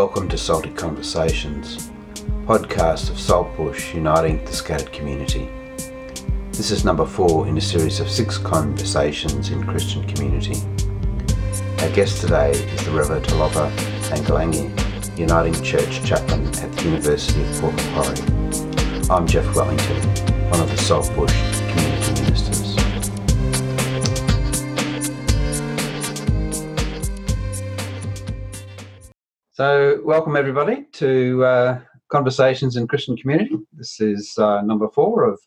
welcome to Salty Conversations, podcast of Saltbush uniting the scattered community. This is number four in a series of six conversations in Christian community. Our guest today is the Reverend Talofa Angalangi, Uniting Church Chaplain at the University of Port Macquarie. I'm Jeff Wellington, one of the Saltbush So, welcome everybody to uh, Conversations in Christian Community. This is uh, number four of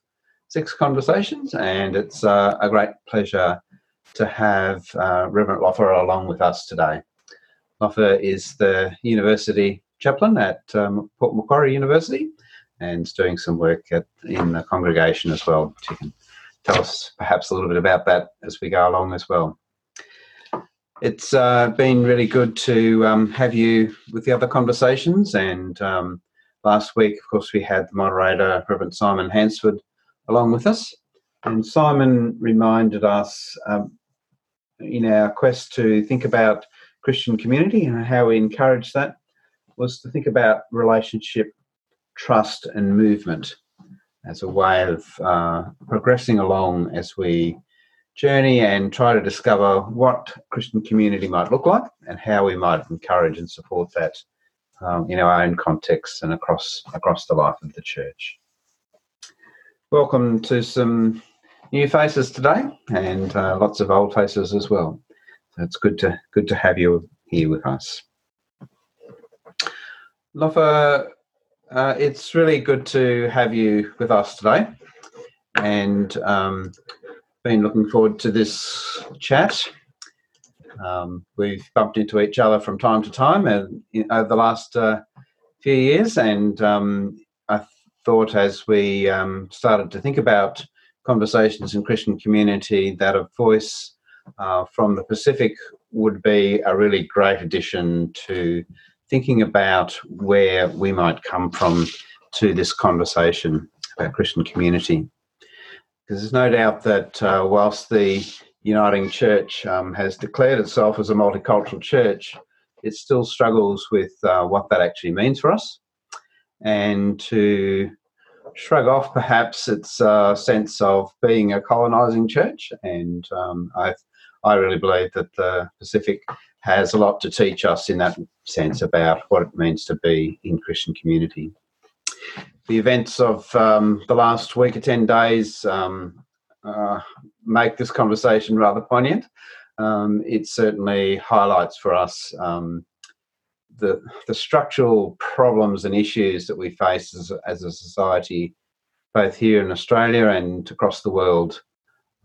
six conversations, and it's uh, a great pleasure to have uh, Reverend Lofa along with us today. Lofa is the university chaplain at um, Port Macquarie University and is doing some work at, in the congregation as well. She can tell us perhaps a little bit about that as we go along as well. It's uh, been really good to um, have you with the other conversations. And um, last week, of course, we had the moderator, Reverend Simon Hansford, along with us. And Simon reminded us um, in our quest to think about Christian community and how we encourage that was to think about relationship, trust, and movement as a way of uh, progressing along as we journey and try to discover what Christian community might look like and how we might encourage and support that um, in our own context and across across the life of the church. Welcome to some new faces today and uh, lots of old faces as well. So it's good to good to have you here with us. Lofa, uh, it's really good to have you with us today, and um, been looking forward to this chat. Um, we've bumped into each other from time to time and, over the last uh, few years, and um, I thought as we um, started to think about conversations in Christian community that a voice uh, from the Pacific would be a really great addition to thinking about where we might come from to this conversation about Christian community. Because there's no doubt that uh, whilst the Uniting Church um, has declared itself as a multicultural church, it still struggles with uh, what that actually means for us. And to shrug off perhaps its uh, sense of being a colonizing church. And um, I, I really believe that the Pacific has a lot to teach us in that sense about what it means to be in Christian community the events of um, the last week or 10 days um, uh, make this conversation rather poignant. Um, it certainly highlights for us um, the, the structural problems and issues that we face as, as a society, both here in Australia and across the world.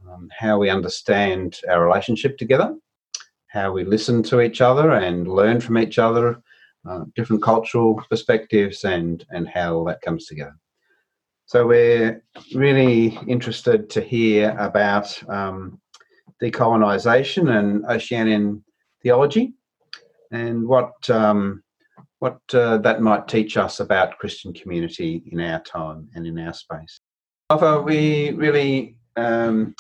Um, how we understand our relationship together, how we listen to each other and learn from each other, uh, different cultural perspectives and and how that comes together. So we're really interested to hear about um, decolonisation and Oceanian theology, and what um, what uh, that might teach us about Christian community in our time and in our space. However, we really um,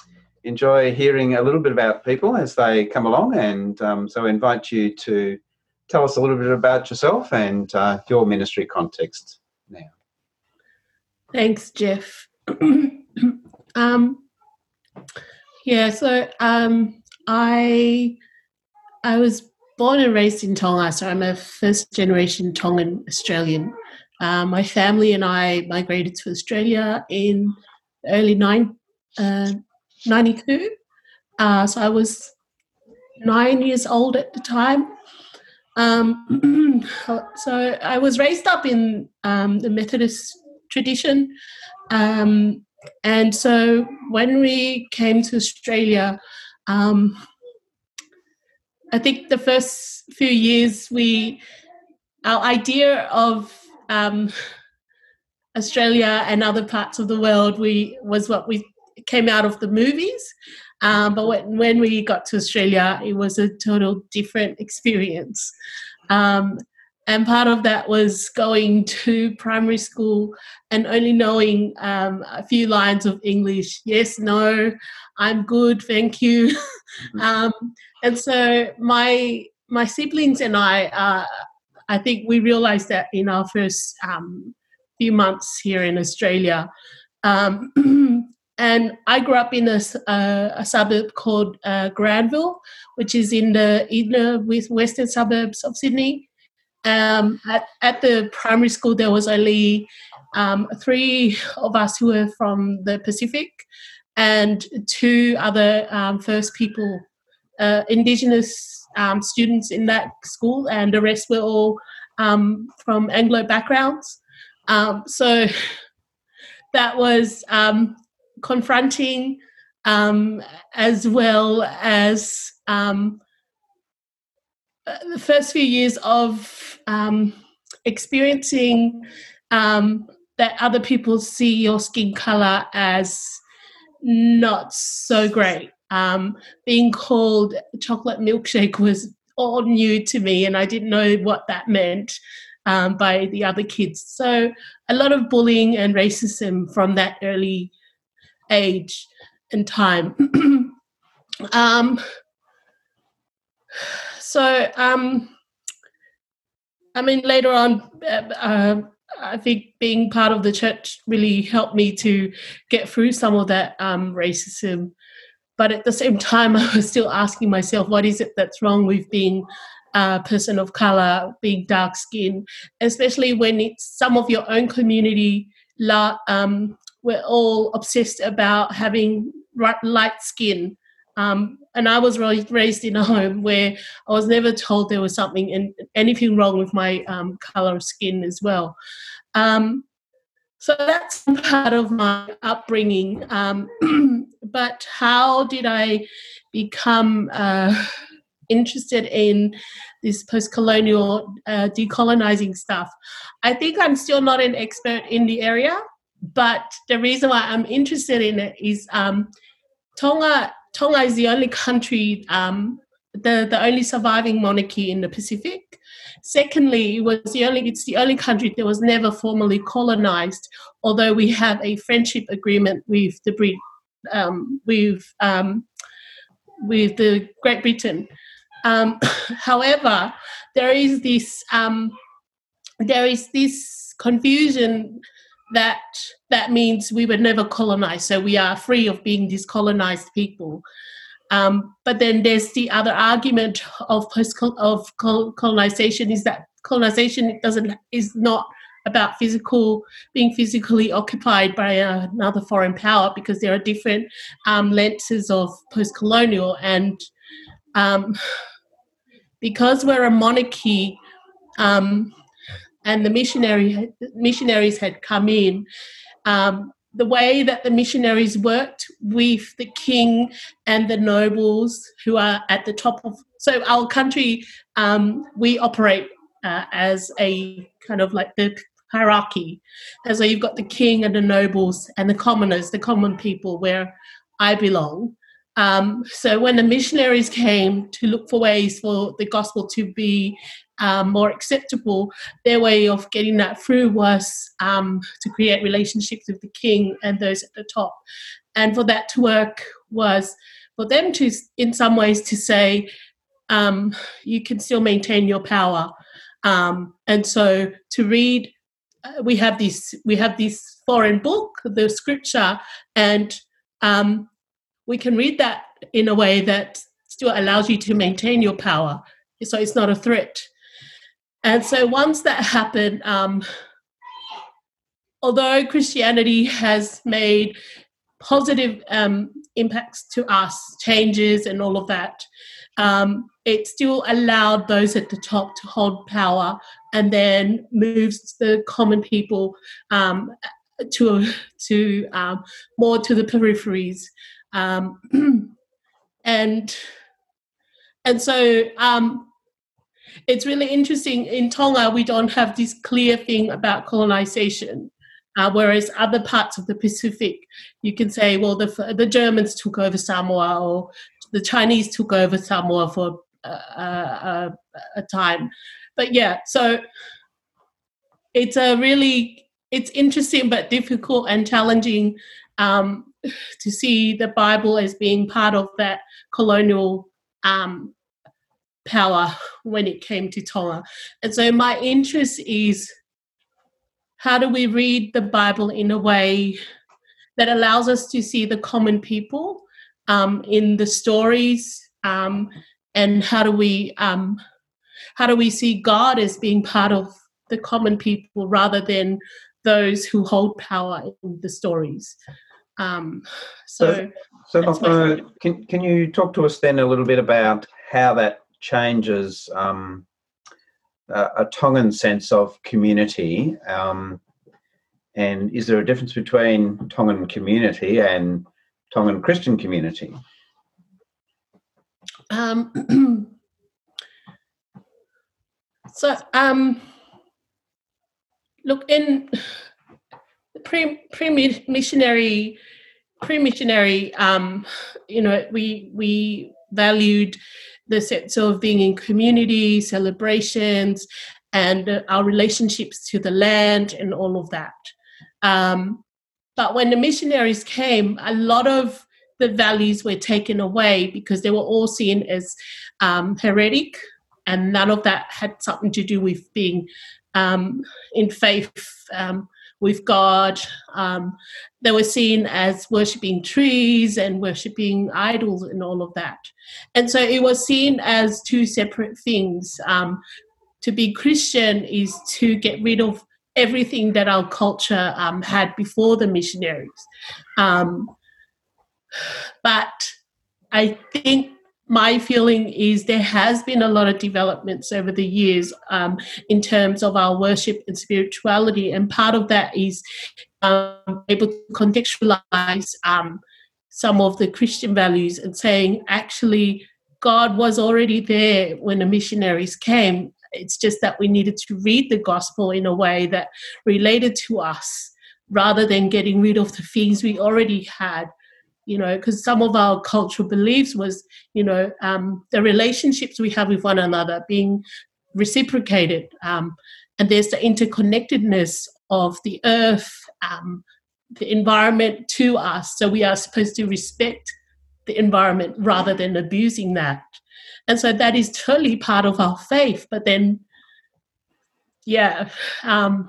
enjoy hearing a little bit about people as they come along, and um, so invite you to tell us a little bit about yourself and uh, your ministry context now. Thanks, Jeff. um, yeah, so um, I I was born and raised in Tonga, so I'm a first generation Tongan Australian. Uh, my family and I migrated to Australia in early uh, 92. Uh, so I was nine years old at the time. Um, so I was raised up in um, the Methodist tradition. Um, and so when we came to Australia, um, I think the first few years we, our idea of um, Australia and other parts of the world, we was what we came out of the movies. Um, but when, we got to Australia, it was a total different experience. Um, and part of that was going to primary school and only knowing um, a few lines of English. Yes, no, I'm good, thank you. Um, and so my my siblings and I are I think we realized that in our first um, few months here in Australia. And I grew up in a, a, suburb called uh, Granville, which is in the inner western suburbs of Sydney. Um, at, at, the primary school, there was only um, three of us who were from the Pacific, and two other um, First People, uh, Indigenous um, students in that school, and the rest were all um, from Anglo backgrounds. Um, so that was confronting um, as well as um, uh, the first few years of um, experiencing um, that other people see your skin color as not so great. Um, being called chocolate milkshake was all new to me, and I didn't know what that meant um, by the other kids. So, a lot of bullying and racism from that early age and time. um, so, um, I mean, later on, uh, uh, I think being part of the church really helped me to get through some of that um, racism. But at the same time, I was still asking myself, what is it that's wrong with being a person of color, being dark skinned, especially when it's some of your own community um, we're all obsessed about having light skin. Um, and I was raised in a home where I was never told there was something and anything wrong with my um, color of skin as well. Um, so that's part of my upbringing. Um, but how did I become uh, interested in this post-colonial uh, decolonizing stuff? I think I'm still not an expert in the area but the reason why I'm interested in it is um, Tonga. Tonga is the only country, um, the the only surviving monarchy in the Pacific. Secondly, it was the only it's the only country that was never formally colonized. Although we have a friendship agreement with the Brit, um, with um, with the Great Britain. Um, however, there is this um, there is this confusion that that means we were never colonized, so we are free of being these colonized people. Um, but then there's the other argument of post of colonization is that colonization doesn't is not about physical being physically occupied by another foreign power because there are different um, lenses of post-colonial and um, because we're a monarchy um, and the missionary missionaries had come in, um, the way that the missionaries worked with the king and the nobles who are at the top of so our country um, we operate uh, as a kind of like the hierarchy. And so you've got the king and the nobles and the commoners the common people where i belong. Um, so when the missionaries came to look for ways for the gospel to be um, more acceptable, their way of getting that through was um, to create relationships with the king and those at the top. And for that to work was for them to, in some ways, to say, um, you can still maintain your power. Um, and so to read, uh, we have this we have this foreign book, the scripture, and um, we can read that in a way that still allows you to maintain your power. So it's not a threat. And so once that happened, um, although Christianity has made positive um, impacts to us, changes and all of that, um, it still allowed those at the top to hold power and then moves the common people um, to to um, more to the peripheries, um, and and so um, it's really interesting. In Tonga, we don't have this clear thing about colonization. Uh, whereas other parts of the Pacific, you can say, well, the, the Germans took over Samoa or the Chinese took over Samoa for uh, uh, a time. But yeah, so it's a really it's interesting but difficult and challenging um, to see the Bible as being part of that colonial um, power when it came to Tonga. And so my interest is how do we read the Bible in a way that allows us to see the common people um, in the stories, um, and how do we um, how do we see God as being part of the common people rather than those who hold power in the stories. Um, so, so, so uh, can can you talk to us then a little bit about how that changes um, uh, a Tongan sense of community? Um, and is there a difference between Tongan community and Tongan Christian community? Um, so, um, look in pre pre missionary pre missionary. Um, you know, we we valued the sense of being in community celebrations and our relationships to the land and all of that. Um, but when the missionaries came, a lot of the values were taken away because they were all seen as um, heretic, and none of that had something to do with being um, in faith um, with God. Um, they were seen as worshipping trees and worshipping idols and all of that. And so it was seen as two separate things. Um, to be Christian is to get rid of everything that our culture um, had before the missionaries. Um, but I think my feeling is there has been a lot of developments over the years um, in terms of our worship and spirituality, and part of that is um, able to contextualize um, some of the Christian values and saying actually God was already there when the missionaries came. It's just that we needed to read the gospel in a way that related to us rather than getting rid of the things we already had you know, because some of our cultural beliefs was, you know, um, the relationships we have with one another being reciprocated. Um, and there's the interconnectedness of the earth, um, the environment to us. So we are supposed to respect the environment rather than abusing that. And so that is totally part of our faith. But then, yeah, um,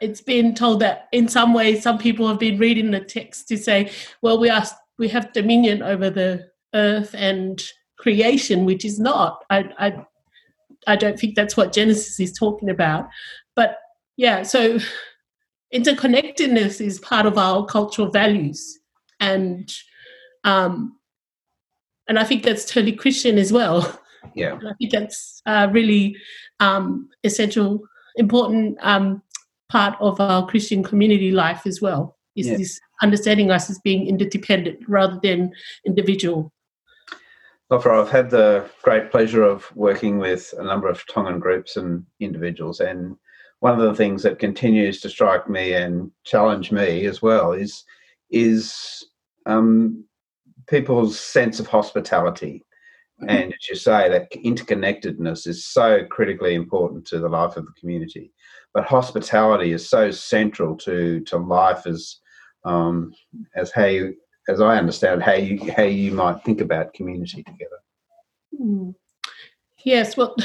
it's been told that in some ways some people have been reading the text to say well we are we have dominion over the earth and creation which is not. I i, I don't think that's what genesis is talking about. But yeah so interconnectedness is part of our cultural values. And um and i think that's totally christian as well. Yeah. And i think that's uh, really um essential important um part of our Christian community life as well. Is yeah. this understanding us as being interdependent rather than individual? Lofa, I've had the great pleasure of working with a number of Tongan groups and individuals, and one of the things that continues to strike me and challenge me as well is is um, people's sense of hospitality. Mm-hmm. And as you say, that interconnectedness is so critically important to the life of the community but hospitality is so central to to life as um, as how you, as I understand how you how you might think about community together. Mm. Yes, well,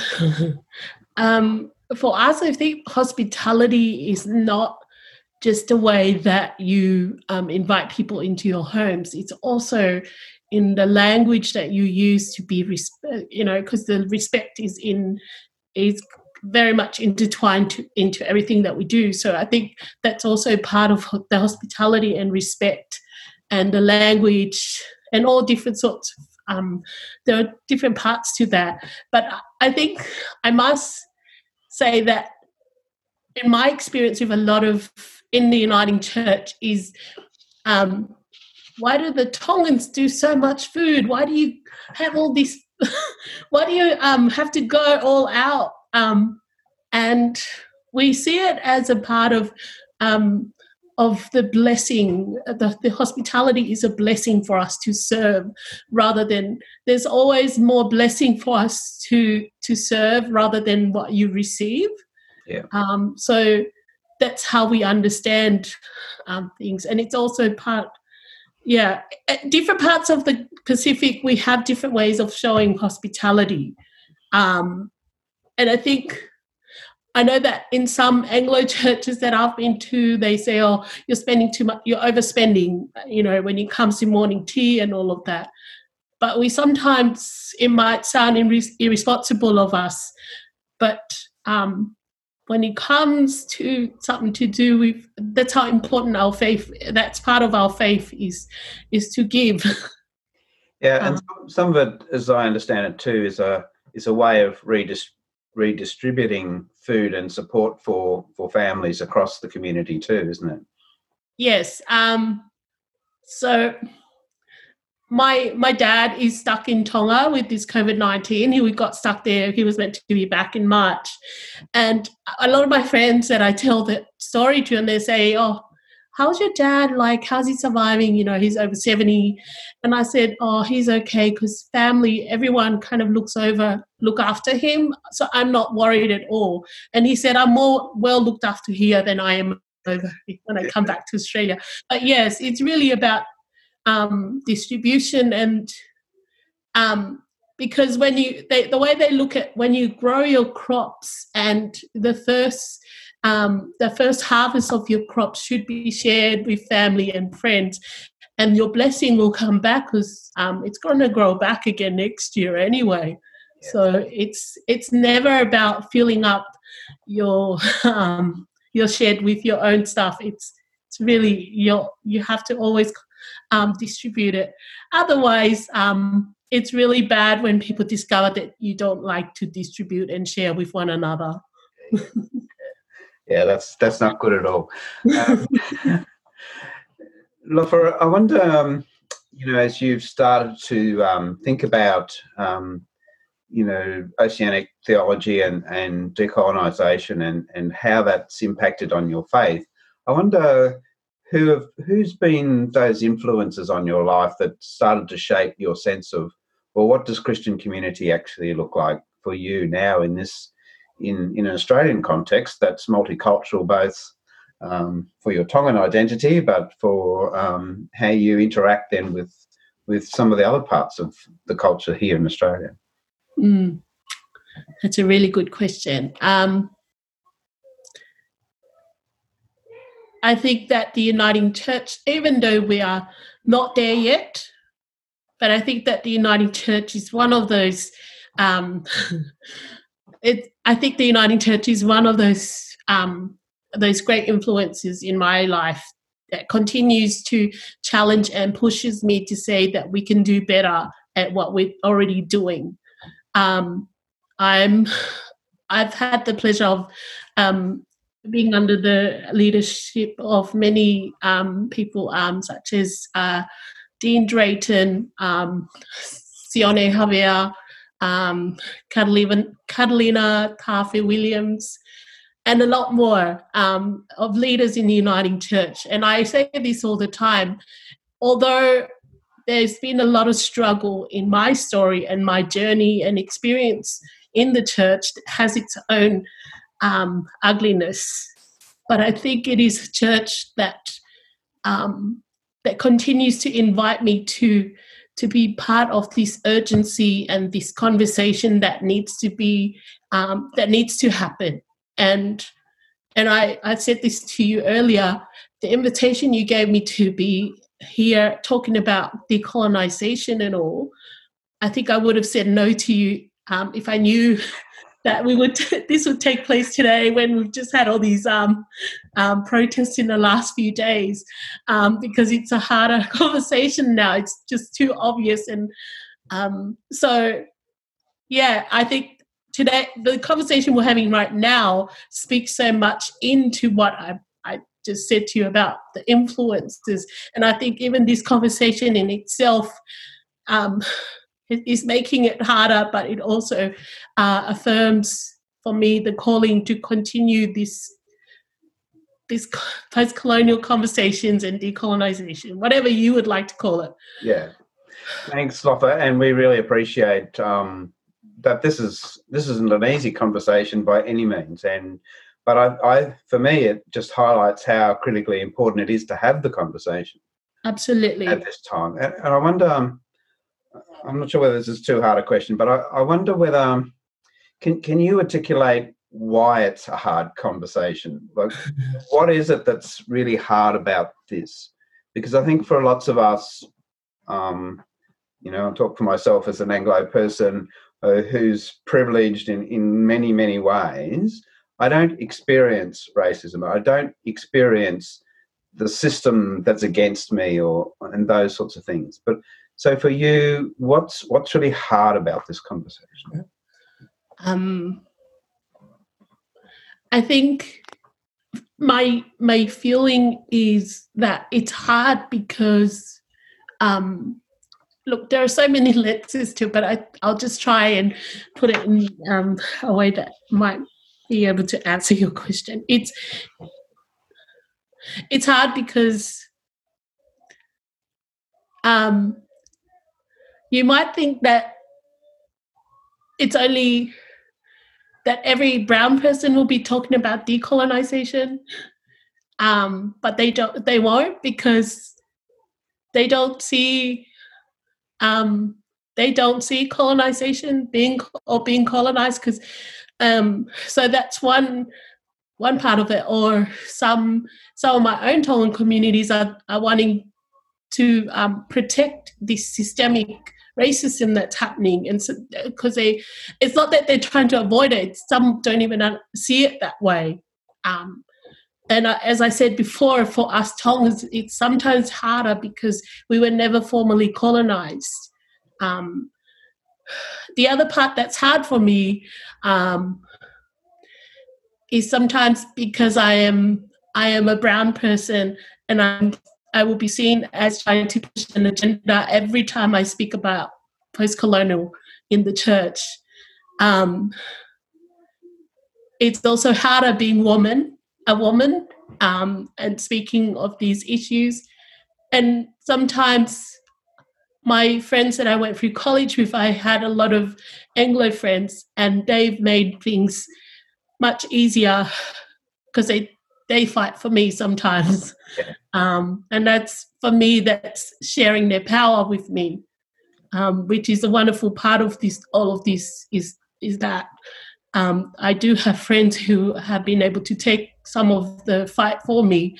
um, for us, I think hospitality is not just a way that you um, invite people into your homes. It's also in the language that you use to be, you know, because the respect is in is very much intertwined to, into everything that we do. So I think that's also part of the hospitality and respect and the language and all different sorts of um, there are different parts to that. But I think I must say that in my experience with a lot of in the Uniting Church is um, why do the Tongans do so much food? Why do you have all this? why do you um, have to go all out um, and we see it as a part of um, of the blessing. The, the hospitality is a blessing for us to serve, rather than there's always more blessing for us to to serve rather than what you receive. Yeah. Um, so that's how we understand um, things, and it's also part. Yeah, at different parts of the Pacific, we have different ways of showing hospitality. Um, and I think I know that in some Anglo churches that I've been to, they say, "Oh, you're spending too much. You're overspending." You know, when it comes to morning tea and all of that. But we sometimes it might sound irresponsible of us, but um, when it comes to something to do with that's how important our faith. That's part of our faith is is to give. Yeah, and um, some of it, as I understand it too, is a is a way of redis- redistributing food and support for for families across the community too, isn't it? Yes. Um, so my my dad is stuck in Tonga with this COVID nineteen. He got stuck there. He was meant to be back in March, and a lot of my friends that I tell the story to, and they say, "Oh, how's your dad? Like how's he surviving? You know he's over 70 and i said oh he's okay because family everyone kind of looks over look after him so i'm not worried at all. And he said i'm more well looked after here than i am over when i come back to australia. But yes it's really about um, distribution and um, because when you they, the way they look at when you grow your crops and the first um, the first harvest of your crops should be shared with family and friends and your blessing will come back because um, it's going to grow back again next year anyway. Yeah. so it's it's never about filling up your um, your shed with your own stuff. It's it's really you you have to always um, distribute it. Otherwise um, it's really bad when people discover that you don't like to distribute and share with one another yeah, that's that's not good at all. Um, Lofa, I wonder, um, you know, as you've started to um, think about, um, you know, oceanic theology and, and decolonization and, and how that's impacted on your faith, I wonder who have, who's been those influences on your life that started to shape your sense of, well, what does Christian community actually look like for you now in this in, in an Australian context that's multicultural, both um, for your Tongan identity, but for um, how you interact then with with some of the other parts of the culture here in Australia. Mm, that's a really good question. Um, I think that the Uniting Church, even though we are not there yet, but I think that the Uniting Church is one of those um, it, I think the Uniting Church is one of those um, those great influences in my life that continues to challenge and pushes me to say that we can do better at what we're already doing. Um, I'm I've had the pleasure of um, being under the leadership of many um, people, um, such as uh, Dean Drayton, um, Sione Javier, um, Catalina, Catalina Williams, and a lot more um, of leaders in the Uniting Church. And I say this all the time, although there's been a lot of struggle in my story and my journey and experience in the church has its own um, ugliness. But I think it is a church that um, that continues to invite me to to be part of this urgency and this conversation that needs to be um, that needs to happen. And and I, I said this to you earlier the invitation you gave me to be here talking about decolonization and all i think i would have said no to you um, if i knew that we would this would take place today when we've just had all these um, um, protests in the last few days um, because it's a harder conversation now. It's just too obvious, and um, so yeah, I think today the conversation we're having right now speaks so much into what I, I just said to you about the influences, and I think even this conversation in itself. Is making it harder, but it also uh, affirms for me the calling to continue this this post-colonial conversations and decolonization, whatever you would like to call it. Yeah, thanks, Lofa, and we really appreciate um, that. This is this isn't an easy conversation by any means, and but I, I, for me, it just highlights how critically important it is to have the conversation. Absolutely. At this time, and, and I wonder. Um, I'm not sure whether this is too hard a question, but I, I wonder whether um, can can you articulate why it's a hard conversation? Like, what is it that's really hard about this? Because I think for lots of us, um, you know, I talk for myself as an Anglo person uh, who's privileged in in many many ways. I don't experience racism. I don't experience the system that's against me or and those sorts of things. But so for you, what's what's really hard about this conversation? Um, I think my my feeling is that it's hard because um, look, there are so many lenses to, but I I'll just try and put it in um, a way that might be able to answer your question. It's it's hard because um, you might think that it's only that every brown person will be talking about decolonization um, but they don't they won't because they don't see um, they don't see colonization being or being colonized because um, so that's one one part of it. Or some some of my own Tongan communities are, are wanting to um, protect this systemic racism that's happening. And because so, they it's not that they're trying to avoid it. Some don't even see it that way. Um, and uh, as I said before, for us Tongans, it's sometimes harder because we were never formally colonized. Um, the other part that's hard for me um, is sometimes because I am I am a brown person and I'm I will be seen as trying to push an agenda every time I speak about post colonial in the church. Um, it's also harder being woman, a woman, um, and speaking of these issues. And sometimes my friends that I went through college with, I had a lot of Anglo friends, and they've made things much easier because they they fight for me sometimes. Yeah. Um, and that's for me, that's sharing their power with me, um, which is a wonderful part of this. All of this is is that um, I do have friends who have been able to take some of the fight for me,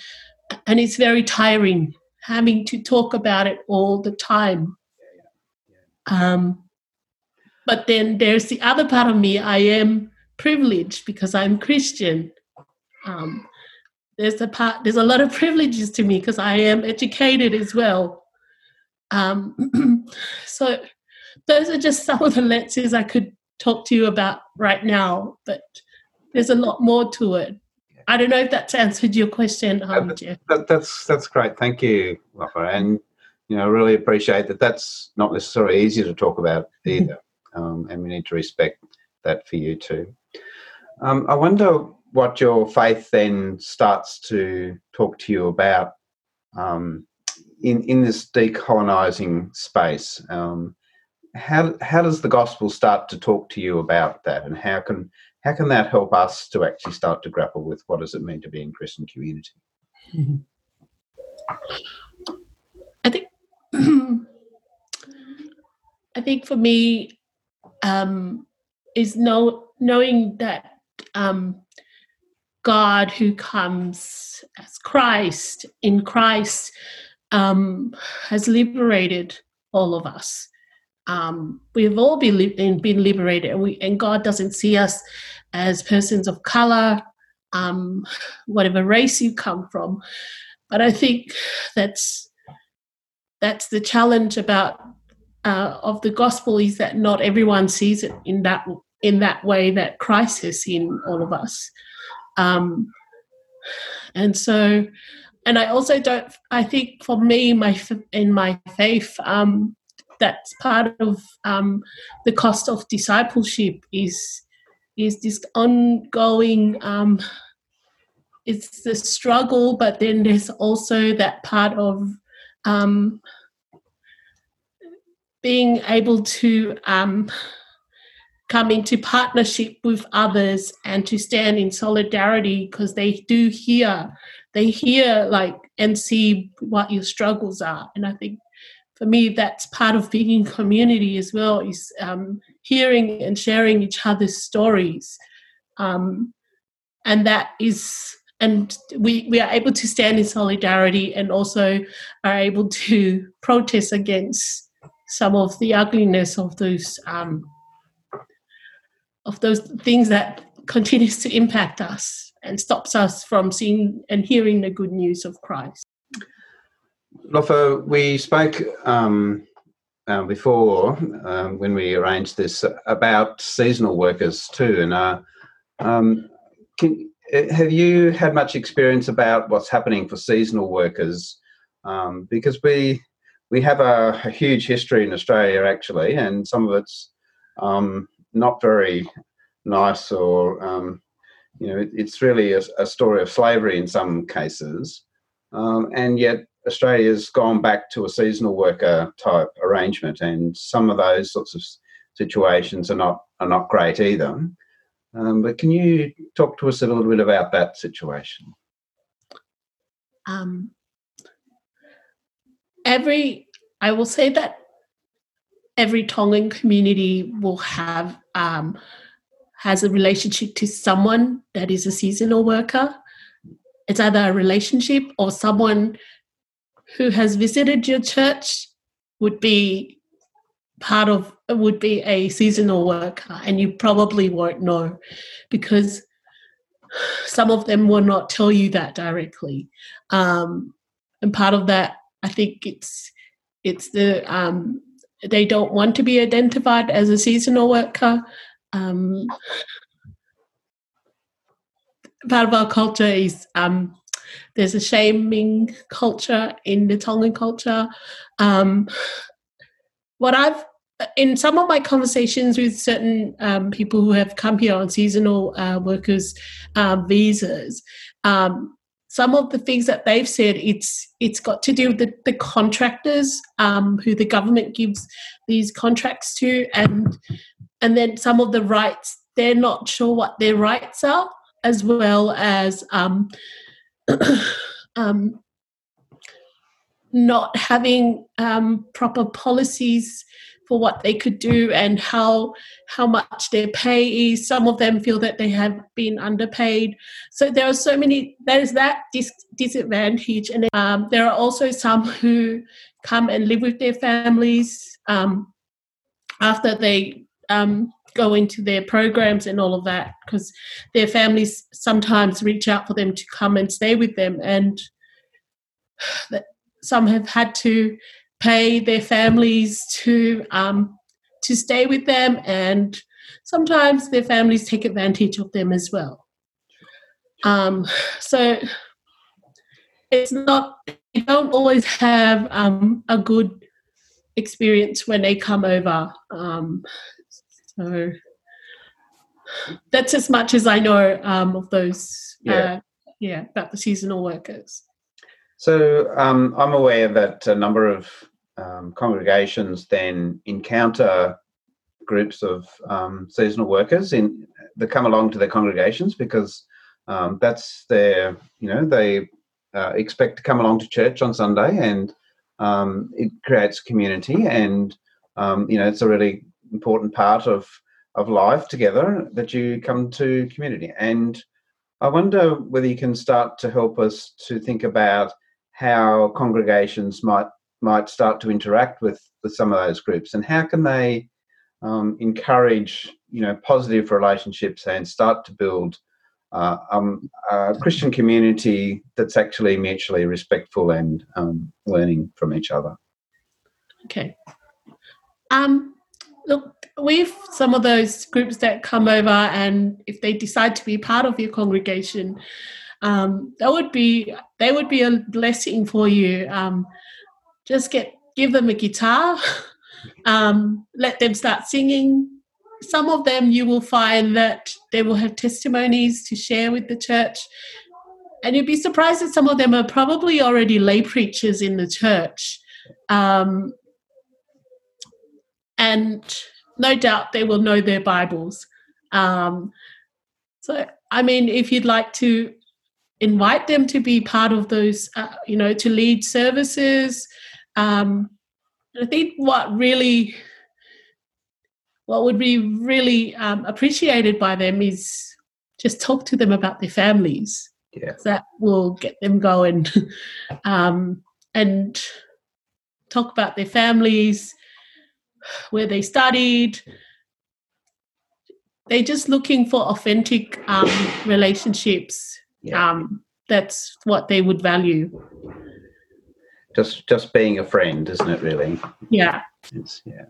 and it's very tiring having to talk about it all the time. Um, but then there's the other part of me. I am privileged because I'm Christian. Um, there's a part there's a lot of privileges to me because I am educated as well. Um, so those are just some of the lenses I could talk to you about right now, but there's a lot more to it. I don't know if that's answered your question, um, that, Jeff. That, that's that's great. Thank you, Rafa. And you know, really appreciate that. That's not necessarily easy to talk about either, um, and we need to respect that for you too. Um, I wonder what your faith then starts to talk to you about um, in in this decolonizing space. Um, how how does the gospel start to talk to you about that, and how can how can that help us to actually start to grapple with what does it mean to be in Christian community? I think I think for me um, is know knowing that um, God who comes as Christ in Christ um, has liberated all of us. Um, we've all been, li- been liberated, and, we, and, God doesn't see us as persons of color, um, whatever race you come from. But I think that's that's the challenge about uh, of the gospel is that not everyone sees it in that in that way that Christ has seen all of us. Um, and so, and I also don't, I think for me, my in my faith, um, that's part of um, the cost of discipleship is is this ongoing um, it's the struggle but then there's also that part of um, being able to um, come into partnership with others and to stand in solidarity because they do hear they hear like and see what your struggles are and i think for me that's part of being in community as well is um, hearing and sharing each other's stories. Um, and that is and we, we are able to stand in solidarity and also are able to protest against some of the ugliness of those um, of those things that continues to impact us and stops us from seeing and hearing the good news of Christ. Lofa, we spoke um, uh, before um, when we arranged this about seasonal workers too, and uh, um, can, have you had much experience about what's happening for seasonal workers? Um, because we we have a, a, huge history in Australia actually, and some of it's um, not very nice or um, you know it, it's really a, a, story of slavery in some cases, um, and yet Australia's gone back to a seasonal worker type arrangement, and some of those sorts of situations are not are not great either. Um, but can you talk to us a little bit about that situation? Um, every, I will say that every Tongan community will have um, has a relationship to someone that is a seasonal worker. It's either a relationship or someone who has visited your church would be part of would be a seasonal worker and you probably won't know because some of them will not tell you that directly um, and part of that i think it's it's the um, they don't want to be identified as a seasonal worker um, part of our culture is um, there's a shaming culture in the Tongan culture. Um, what I've in some of my conversations with certain um, people who have come here on seasonal uh, workers um, visas, um, some of the things that they've said it's it's got to do with the, the contractors um, who the government gives these contracts to, and and then some of the rights they're not sure what their rights are, as well as um, um, not having proper policies for what they could do and how how much their pay is. Some of them feel that they have been underpaid. So there are so many. There's that dis- disadvantage, and um, there are also some who come and live with their families um, after they um, go into their programs and all of that because their families sometimes reach out for them to come and stay with them and some have had to pay their families to um, to stay with them, and sometimes their families take advantage of them as well. Um, so it's not they don't always have um, a good experience when they come over. Um, so that's as much as I know um, of those. Yeah. Uh, yeah, about the seasonal workers. So um, I'm aware that a number of um, congregations then encounter groups of um, seasonal workers in that come along to their congregations because um, that's their you know they uh, expect to come along to church on Sunday and um, it creates community and um, you know it's a really important part of of life together that you come to community. And I wonder whether you can start to help us to think about how congregations might might start to interact with with some of those groups and how can they um, encourage you know positive relationships and start to build uh, um, a Christian community that's actually mutually respectful and um, learning from each other. Okay. Um, look, with some of those groups that come over, and if they decide to be part of your congregation, um, that would be they would be a blessing for you. Um, just get give them a guitar, um, let them start singing. Some of them you will find that they will have testimonies to share with the church. And you'd be surprised that some of them are probably already lay preachers in the church. Um, and no doubt they will know their Bibles. Um, so, I mean, if you'd like to invite them to be part of those, uh, you know, to lead services. Um, I think what really what would be really um, appreciated by them is just talk to them about their families. Yeah. That will get them going, um, and talk about their families, where they studied. They're just looking for authentic um, relationships. Yeah. Um, that's what they would value. Just just being a friend, isn't it? Really. Yeah. It's yeah,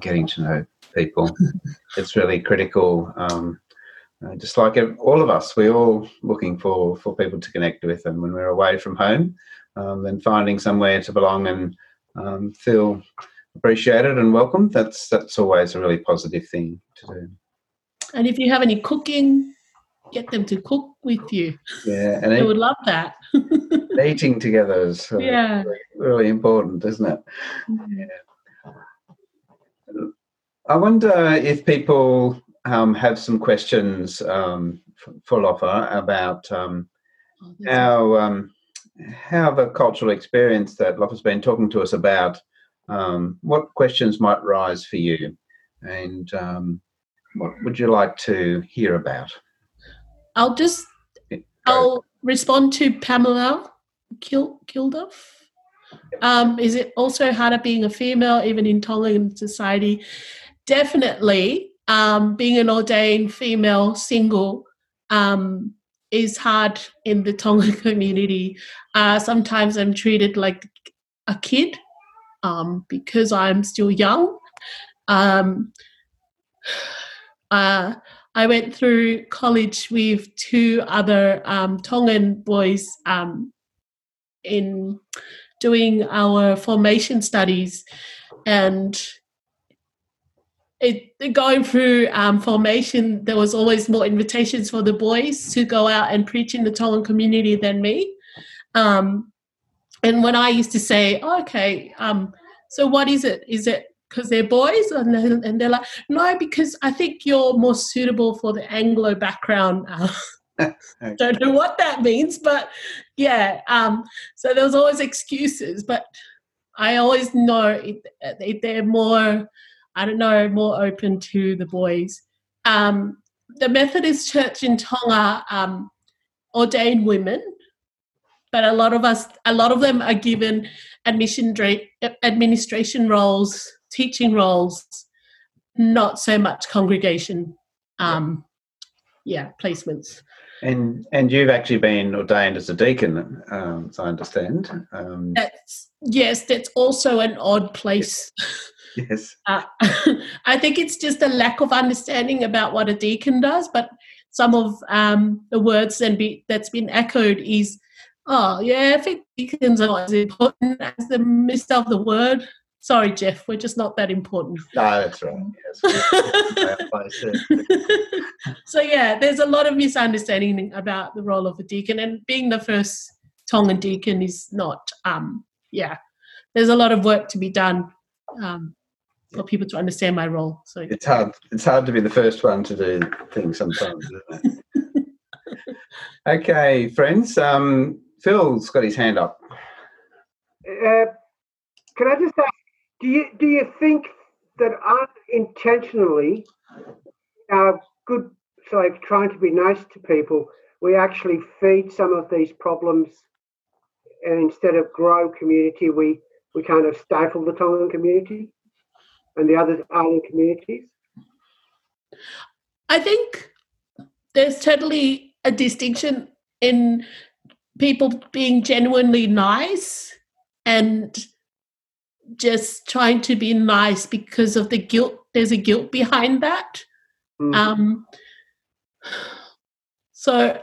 getting to know people. it's really critical. Um, uh, just like all of us, we're all looking for for people to connect with, and when we're away from home, um, then finding somewhere to belong and um, feel appreciated and welcome. That's that's always a really positive thing to do. And if you have any cooking, get them to cook with you. Yeah, and They would love that. eating together is yeah. really, really important, isn't it? Yeah. I wonder if people um, have some questions um, for Lofa about um, Oh, how um, how the cultural experience that Lofa's been talking to us about. Um, what questions might rise for you, and um, what would you like to hear about? I'll just I'll respond to Pamela Kil- Kilduff. Um, is it also harder being a female, even in Tongan society? Definitely. Um, being an ordained female single um, is hard in the Tongan community. Uh, sometimes I'm treated like a kid um, because I'm still young. Um, uh, I went through college with two other um, Tongan boys um, in doing our formation studies, and it going through um, formation. There was always more invitations for the boys to go out and preach in the Tongan community than me. Um, and when I used to say, oh, "Okay, um, so what is it? Is it because they're boys?" and then, and they're like, "No, because I think you're more suitable for the Anglo background." Don't know what that means, but yeah. Um, so there was always excuses, but I always know if, if they're more, I don't know, more open to the boys. Um, the Methodist Church in Tonga um, ordained women, but a lot of us, a lot of them are given admission dra- administration roles, teaching roles, not so much congregation. Um, yeah, placements. And and you've actually been ordained as a deacon, um, as I understand. Um, That's yes, that's also an odd place. yes. Uh, I think it's just a lack of understanding about what a deacon does. But some of um, the words then be, that's been echoed is, oh yeah, I think deacons are not as important as the mister of the word. Sorry, Jeff, we're just not that important. No, that's right. Yes. So yeah, there's a lot of misunderstanding about the role of a deacon, and being the first Tongan deacon is not. Um, yeah, there's a lot of work to be done um, for people to understand my role. So It's hard. It's hard to be the first one to do things sometimes, isn't it? okay, friends. Um, Phil's got his hand up. Uh, can I just ask, do you do you think that unintentionally, our good like trying to be nice to people, we actually feed some of these problems, and instead of grow community, we we kind of stifle the Tongan community and the other island communities. I think there's totally a distinction in people being genuinely nice and just trying to be nice because of the guilt. There's a guilt behind that. Mm. Um, so,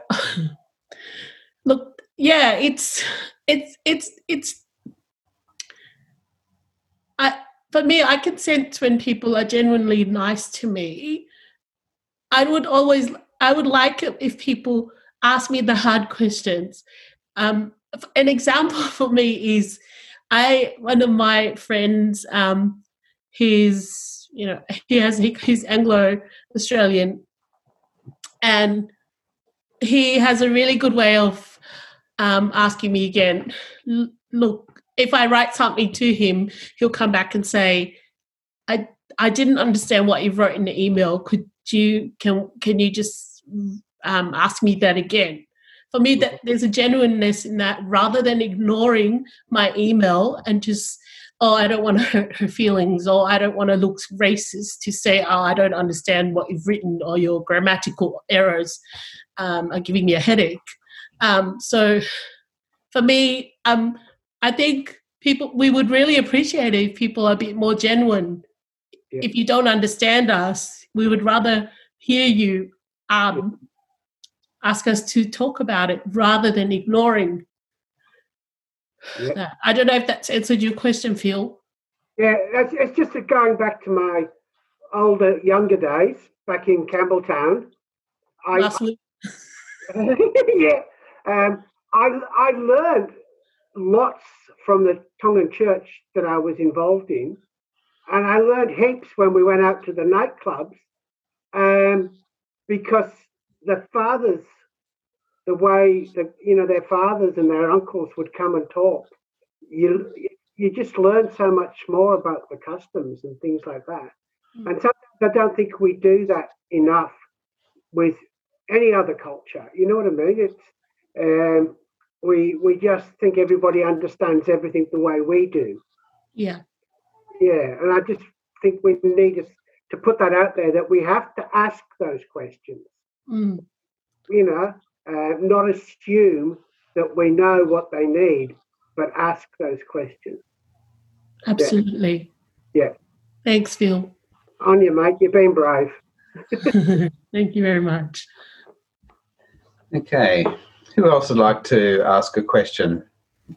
look, yeah, it's it's it's it's. I for me, I can sense when people are genuinely nice to me. I would always, I would like it if people ask me the hard questions. Um, an example for me is, I one of my friends, um, he's you know he has he, he's Anglo Australian, and he has a really good way of um, asking me again. Look, if I write something to him, he'll come back and say, "I I didn't understand what you wrote in the email. Could you can can you just um, ask me that again? For me, that there's a genuineness in that rather than ignoring my email and just oh, I don't want to hurt her feelings, or I don't want to look racist to say, oh, I don't understand what you've written, or your grammatical errors um, are giving me a headache. Um, so for me, um, I think people we would really appreciate it if people are a bit more genuine. Yeah. If you don't understand us, we would rather hear you um, ask us to talk about it rather than ignoring Yeah. that. I don't know if that's answered your question, Phil. Yeah, it's, it's just going back to my older, younger days back in Campbelltown. I, Last week. yeah, um, I I learned lots from the Tongan church that I was involved in, and I learned heaps when we went out to the nightclubs, um, because the fathers, the way that you know their fathers and their uncles would come and talk, you you just learn so much more about the customs and things like that. Mm. And sometimes I don't think we do that enough with any other culture. You know what I mean? It's um, we we just think everybody understands everything the way we do. Yeah. Yeah, and I just think we need to, to put that out there that we have to ask those questions. Mm. You know, uh, not assume that we know what they need, but ask those questions. Absolutely. Yeah. Thanks, Phil. On you, mate. You've been brave. Thank you very much. Okay. Who else would like to ask a question?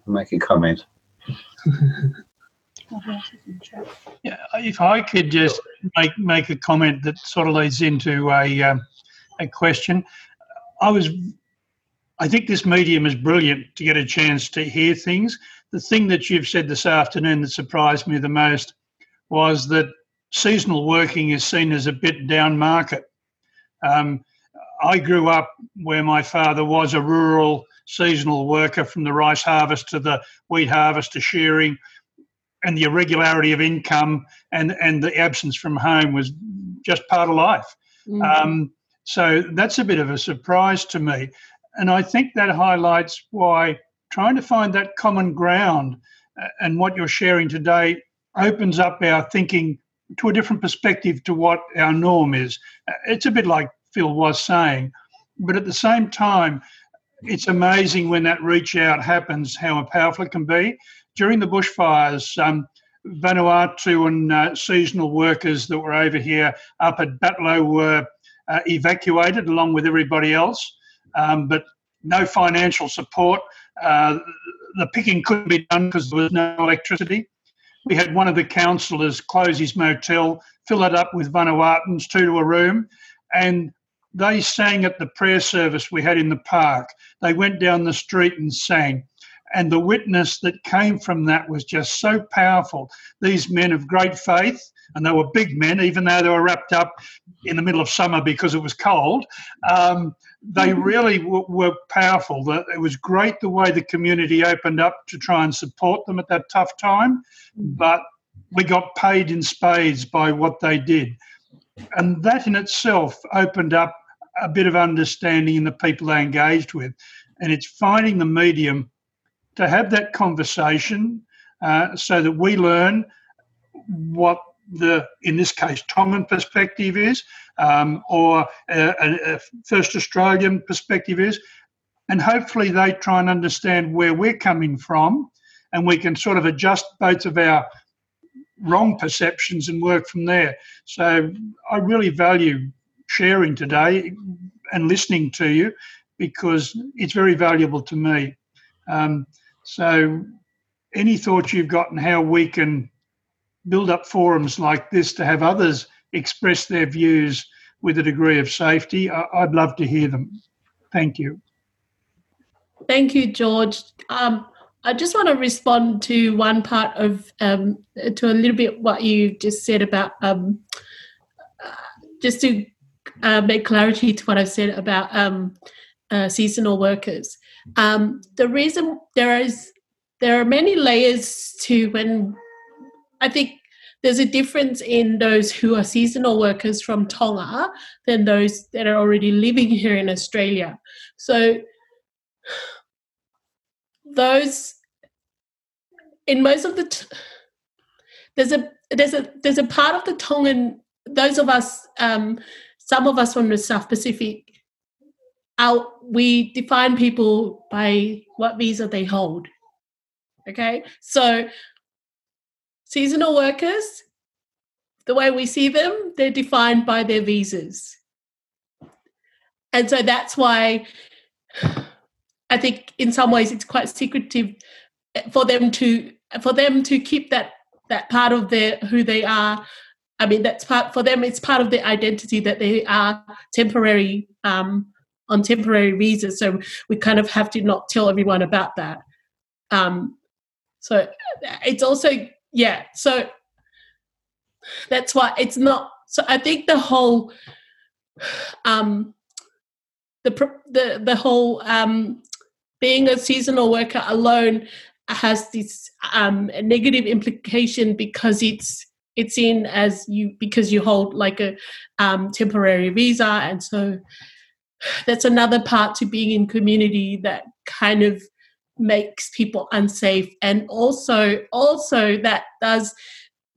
Make a comment. Yeah, if I could just make make a comment that sort of leads into a um, a question, I was, I think this medium is brilliant to get a chance to hear things. The thing that you've said this afternoon that surprised me the most was that seasonal working is seen as a bit down market. Um, I grew up where my father was a rural seasonal worker from the rice harvest to the wheat harvest to shearing and the irregularity of income and, and the absence from home was just part of life. Mm. Um, so that's a bit of a surprise to me. And I think that highlights why trying to find that common ground uh, and what you're sharing today opens up our thinking to a different perspective to what our norm is. Uh, It's a bit like Phil was saying, but at the same time, it's amazing when that reach out happens how powerful it can be. During the bushfires, um, Vanuatu and uh, seasonal workers that were over here up at Batlow were uh, evacuated along with everybody else, um, but no financial support. Uh, the picking couldn't be done because there was no electricity. We had one of the councillors close his motel, fill it up with Vanuatuans, two to a room, and they sang at the prayer service we had in the park. They went down the street and sang. And the witness that came from that was just so powerful. These men of great faith, and they were big men, even though they were wrapped up in the middle of summer because it was cold. Um, they really w- were powerful. It was great the way the community opened up to try and support them at that tough time, but we got paid in spades by what they did. And that in itself opened up a bit of understanding in the people they engaged with. And it's finding the medium to have that conversation uh, so that we learn what the, in this case, Tongan perspective is, um, or a, a, First Australian perspective is, and hopefully they try and understand where we're coming from, and we can sort of adjust both of our wrong perceptions and work from there. So I really value sharing today and listening to you because it's very valuable to me. Um, so, any thoughts you've got on how we can build up forums like this to have others express their views with a degree of safety, I'd love to hear them. Thank you. Thank you, George. Um, I just want to respond to one part of um, to a little bit what you just said about um, just to uh, make clarity to what I've said about um, uh, seasonal workers. Um, the reason there is there are many layers to when I think there's a difference in those who are seasonal workers from Tonga than those that are already living here in Australia. So those in most of the t- there's a there's a there's a part of the Tongan those of us um, some of us from the South Pacific our, we define people by what visa they hold. Okay, so seasonal workers, the way we see them, they're defined by their visas. And so that's why I think in some ways it's quite secretive for them to for them to keep that that part of their who they are. I mean, that's part for them. It's part of their identity that they are temporary um, on temporary visas. So we kind of have to not tell everyone about that. Um, so it's also yeah. So that's why it's not. So I think the whole um, the the the whole um, being a seasonal worker alone has this um, negative implication because it's it's in as you because you hold like a um, temporary visa and so that's another part to being in community that kind of makes people unsafe and also also that does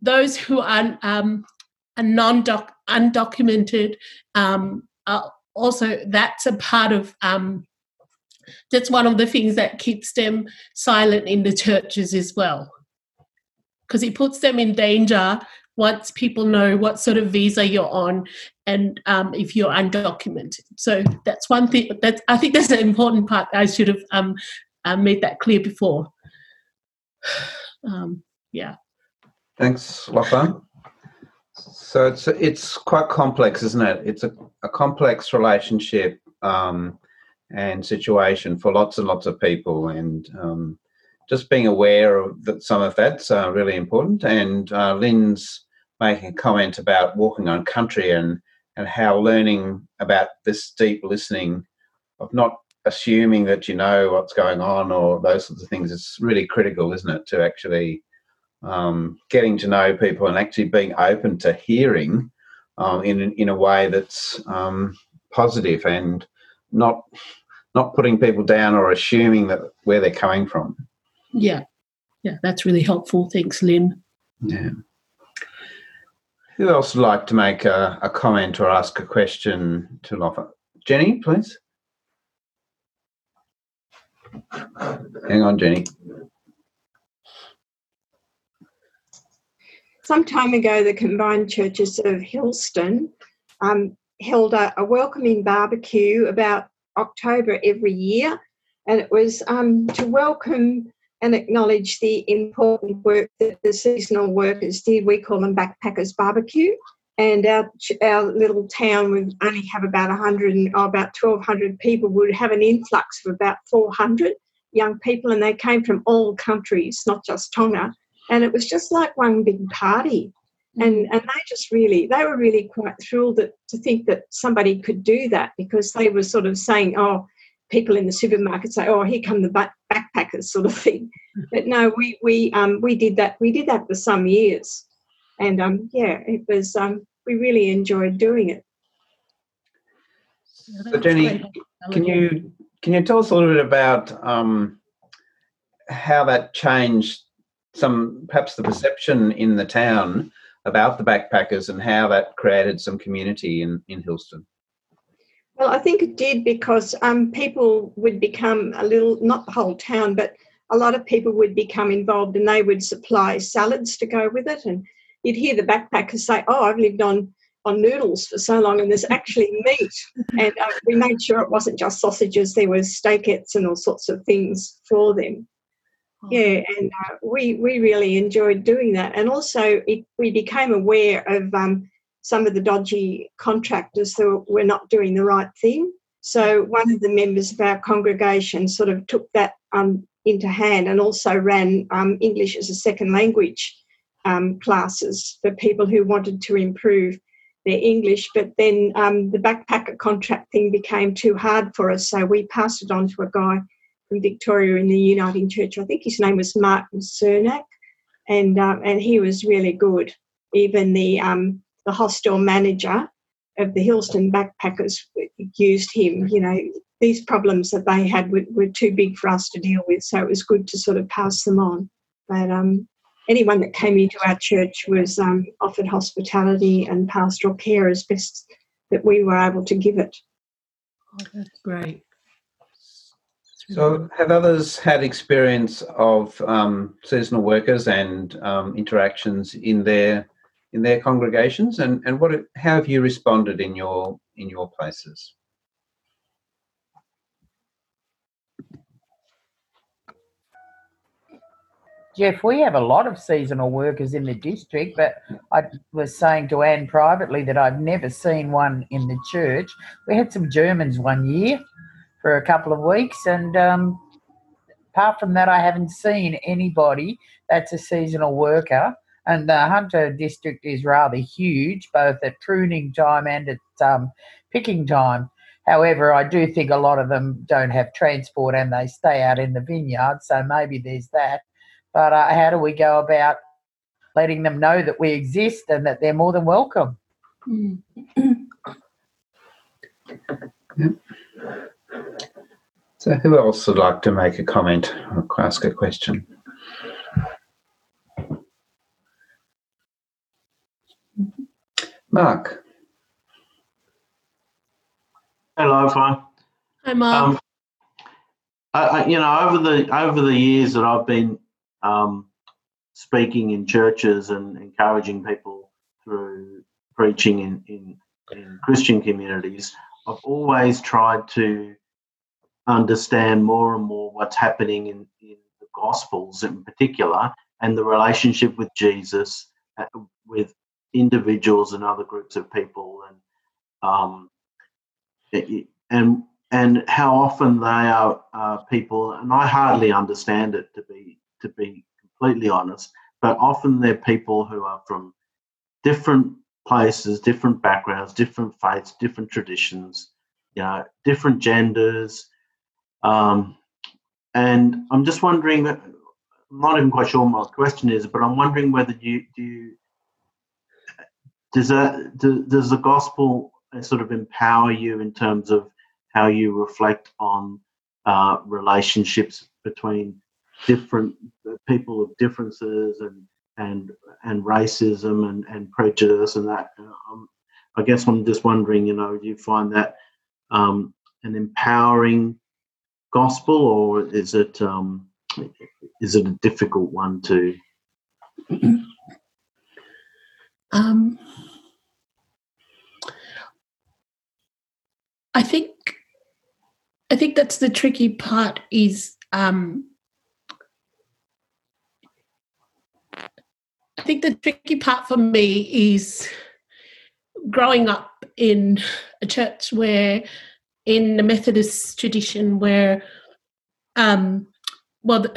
those who are um, are non undocumented um, also that's a part of um, that's one of the things that keeps them silent in the churches as well. Because it puts them in danger once people know what sort of visa you're on and um, if you're undocumented. So that's one thing. That's I think that's an important part. I should have um, uh, made that clear before. Um, yeah. Thanks, Lachlan. So it's it's quite complex, isn't it? It's a, a complex relationship um, and situation for lots and lots of people, and um, just being aware of that some of that's uh, really important. And uh, Lynn's making a comment about walking on country and and how learning about this deep listening of not assuming that you know what's going on or those sorts of things is really critical, isn't it? To actually um, getting to know people and actually being open to hearing um, in in a way that's um, positive and not not putting people down or assuming that where they're coming from. Yeah, yeah, that's really helpful. Thanks, Lynn. Yeah. Who else would like to make a, a comment or ask a question to Lofa? Jenny, please. Hang on, Jenny. Some time ago, the combined churches of Hillston um, held a, a, welcoming barbecue about October every year, and it was um, to welcome and acknowledge the important work that the seasonal workers did. We call them backpackers barbecue. And our, our little town would only have about 100, oh, about 1,200 people, would have an influx of about 400 young people, and they came from all countries, not just Tonga. And it was just like one big party. Mm. And, and they just really, they were really quite thrilled that, to think that somebody could do that because they were sort of saying, oh, people in the supermarket say, "Oh, here come the backpackers," sort of thing. But no, we we um, we did that. We did that for some years, and um, yeah, it was. Um, we really enjoyed doing it. So, Jenny, can you can you tell us a little bit about um, how that changed some, perhaps the perception in the town about the backpackers and how that created some community in in Hillston? Well, I think it did because um, people would become a little, not the whole town, but a lot of people would become involved and they would supply salads to go with it. And you'd hear the backpackers say, Oh, I've lived on, on noodles for so long and there's actually meat. and uh, we made sure it wasn't just sausages, there was steakettes and all sorts of things for them. Oh. Yeah, and uh, we we really enjoyed doing that, and also it, we became aware of um, some of the dodgy contractors who were not doing the right thing. So one of the members of our congregation sort of took that um, into hand and also ran um, English as a second language um, classes for people who wanted to improve their English. But then um, the backpacker contract thing became too hard for us, so we passed it on to a guy from Victoria in the Uniting Church. I think his name was Martin Cernak, and uh, and he was really good even the um, the hostel manager of the Hillston backpackers used him. You know, these problems that they had were, were, too big for us to deal with, so it was good to sort of pass them on. But um, anyone that came into our church was um, offered hospitality and pastoral care as best that we were able to give it. Oh, that's great. So, have others had experience of um, seasonal workers and um, interactions in their in their congregations, and and what how have you responded in your in your places? Jeff, we have a lot of seasonal workers in the district, but I was saying to Anne privately that I've never seen one in the church. We had some Germans one year for a couple of weeks, and um, apart from that, I haven't seen anybody that's a seasonal worker. And the Hunter district is rather huge, both at pruning time and at um, picking time. However, I do think a lot of them don't have transport and they stay out in the vineyard, so maybe there's that. But uh, how do we go about letting them know that we exist and that they're more than welcome? So, who else would like to make a comment or ask a question? Mark. Hello, everyone. Hi, Mark. Um, I, I, you know, over the over the years that I've been um, speaking in churches and encouraging people through preaching in, in, in Christian communities, I've always tried to understand more and more what's happening in, in the Gospels in particular and the relationship with Jesus, uh, with individuals and other groups of people, and um, and and how often they are uh, people, and I hardly understand it to be to be completely honest, but often they're people who are from different places, different backgrounds, different faiths, different traditions, you know, different genders. Um, and I'm just wondering, I'm not even quite sure what my question is, but I'm wondering whether you do you, does that do, does the gospel sort of empower you in terms of how you reflect on uh, relationships between different people of differences and and and racism and, and prejudice and that. Um, I guess I'm just wondering, you know, do you find that um, an empowering gospel, or is it um, is it a difficult one to? Um, I think I think that's the tricky part is um, I think the tricky part for me is growing up in a church where, in the Methodist tradition, where, um, well,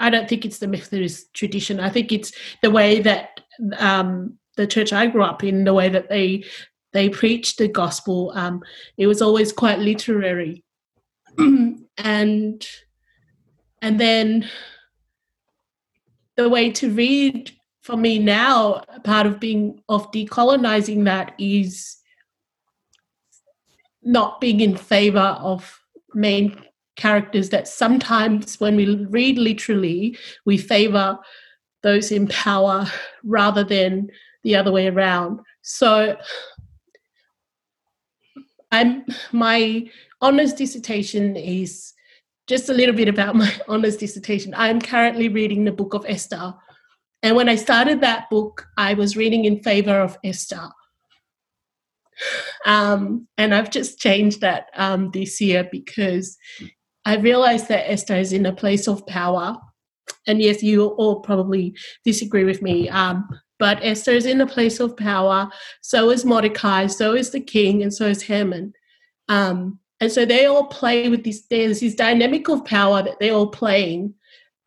I don't think it's the Methodist tradition. I think it's the way that um, the church I grew up in, the way that they they preached the gospel. Um, it was always quite literary, and and then the way to read for me now, part of being of decolonizing that is not being in favor of main characters that sometimes when we read literally we favor those in power rather than the other way around so i'm my honors dissertation is just a little bit about my honors dissertation i'm currently reading the book of esther and when I started that book, I was reading in favor of Esther. Um, and I've just changed that um, this year because I realized that Esther is in a place of power. And yes, you all probably disagree with me, um, but Esther is in a place of power. So is Mordecai, so is the king, and so is Haman. Um, and so they all play with this, there's this dynamic of power that they're all playing.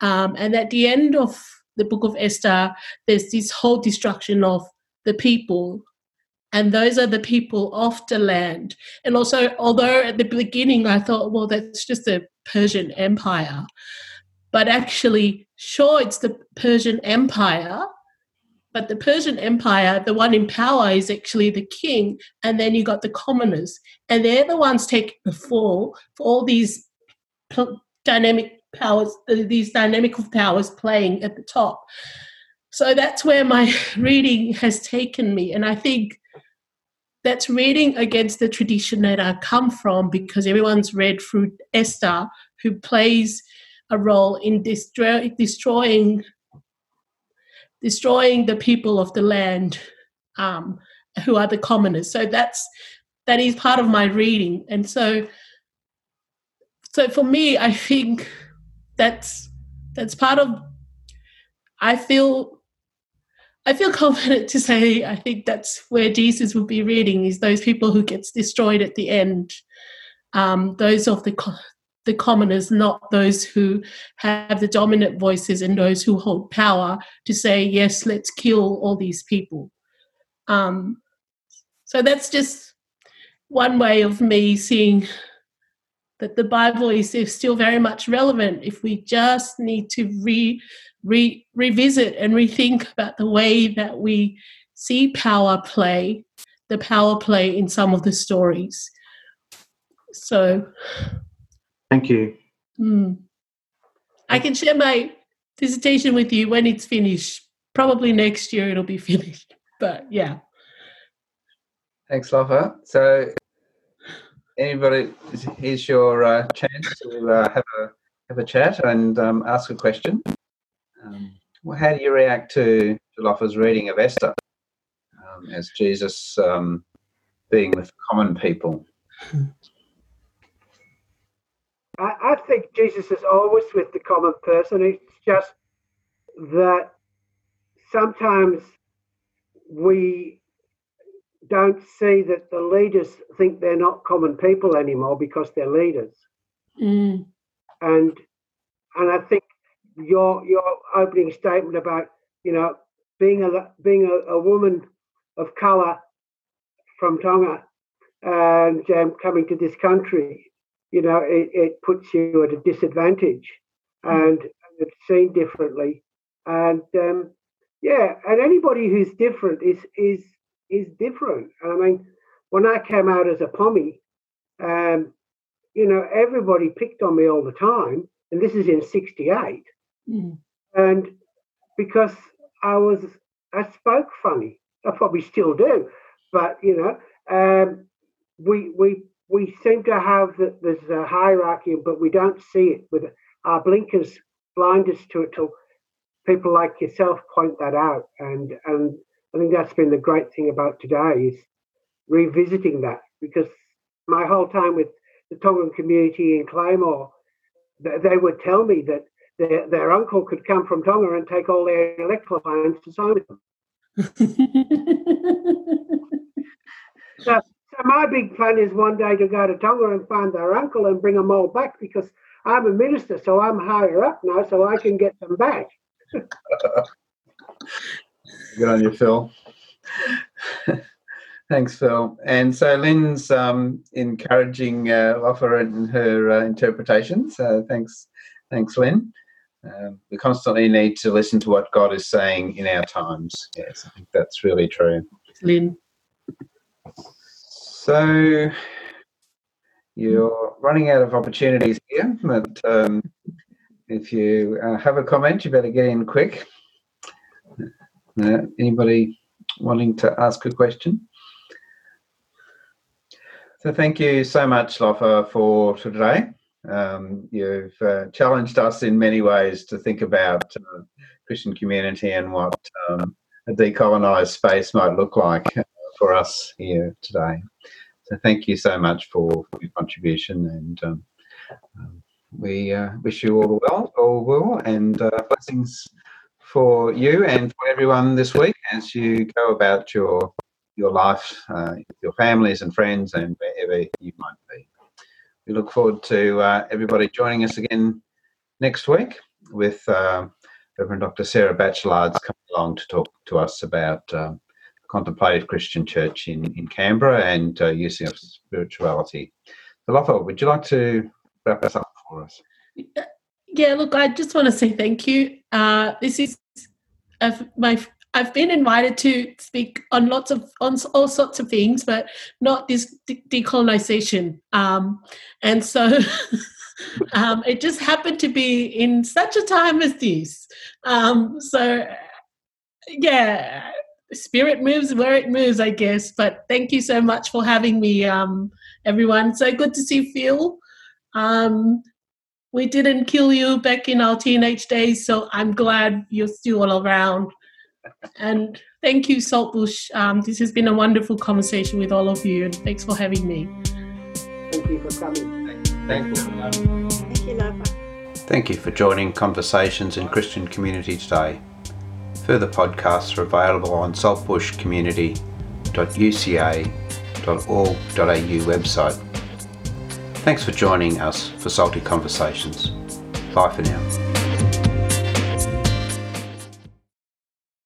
Um, and at the end of the book of Esther, there's this whole destruction of the people. And those are the people of the land. And also, although at the beginning I thought, well, that's just the Persian Empire. But actually, sure, it's the Persian Empire, but the Persian Empire, the one in power is actually the king, and then you got the commoners, and they're the ones taking the fall for all these dynamic powers, uh, these dynamical powers playing at the top. So that's where my reading has taken me, and I think that's reading against the tradition that I come from because everyone's read through Esther, who plays a role in destroy, destroying destroying the people of the land um, who are the commoners. So that's that is part of my reading, and so so for me, I think that's that's part of. I feel I feel confident to say I think that's where Jesus would be reading is those people who gets destroyed at the end, um, those of the the commoners, not those who have the dominant voices and those who hold power to say yes, let's kill all these people. Um, so that's just one way of me seeing that the Bible is still very much relevant if we just need to re re- revisit and rethink about the way that we see power play, the power play in some of the stories. So, thank you. Hmm. I can share my dissertation with you when it's finished. Probably next year it'll be finished, but yeah. Thanks, Lofa. So, anybody, here's your uh, chance to uh, have a have a chat and um, ask a question. Um, well, how do you react to Jalofa's reading of Esther um, as Jesus um, being with common people? I, I think Jesus is always with the common person. It's just that sometimes we don't see that the leaders think they're not common people anymore because they're leaders. Mm. And and I think your your opening statement about you know being a being a, a woman of color from Tonga and um, coming to this country, you know, it, it puts you at a disadvantage and, and it's seen differently. And um, yeah, and anybody who's different is is is different. I mean, when I came out as a pommy, um, you know, everybody picked on me all the time, and this is in '68. Mm. And because I was, I spoke funny. I probably still do, but you know, um, we we we seem to have that there's a hierarchy, but we don't see it with our blinkers blind us to it till people like yourself point that out. And and I think that's been the great thing about today is revisiting that because my whole time with the Tongan community in Claymore, they would tell me that their, their uncle could come from Tonga and take all their electrical lines to sign with them. so my big plan is one day to go to Tonga and find their uncle and bring them all back because I'm a minister, so I'm higher up now, so I can get them back. Good on you, Phil. Thanks, Phil. And so Lynn's um, encouraging uh, Lofa in her uh, interpretations. Uh, thanks, thanks, Lynn. Um, we constantly need to listen to what God is saying in our times. Yes, I think that's really true. Lynn. So you're running out of opportunities here, but um, if you uh, have a comment, you better get in quick. Uh, anybody wanting to ask a question? So thank you so much, Lofa, for today. Um, you've uh, challenged us in many ways to think about uh, Christian community and what um, a decolonised space might look like uh, for us here today. Thank you so much for, for your contribution and um, um we uh, wish you all the well, all well, and uh, blessings for you and for everyone this week as you go about your your life, uh, your families and friends, and wherever you might be we look forward to uh, everybody joining us again next week with uh, Reverend Dr. Sarah Bachelard's coming along to talk to us about um, contemplative Christian church in, in Canberra and uh, using of spirituality. So, Lofa, would you like to wrap us up for us? Yeah, look, I just want to say thank you. Uh, this is my I've been invited to speak on lots of on all sorts of things, but not this de- decolonization. Um, and so um, it just happened to be in such a time as this. Um, so yeah, spirit moves where it moves, I guess. But thank you so much for having me, um, everyone. So good to see Phil. Um, we didn't kill you back in our teenage days, so I'm glad you're still all around. And thank you, Saltbush. Um, this has been a wonderful conversation with all of you, and thanks for having me. Thank you for coming. Thank you. Thank you, Lofa. Thank you for joining Conversations in Christian Community today. Further podcasts are available on saltbushcommunity.uca.org.au website. Thanks for joining us for Salty Conversations. Bye for now.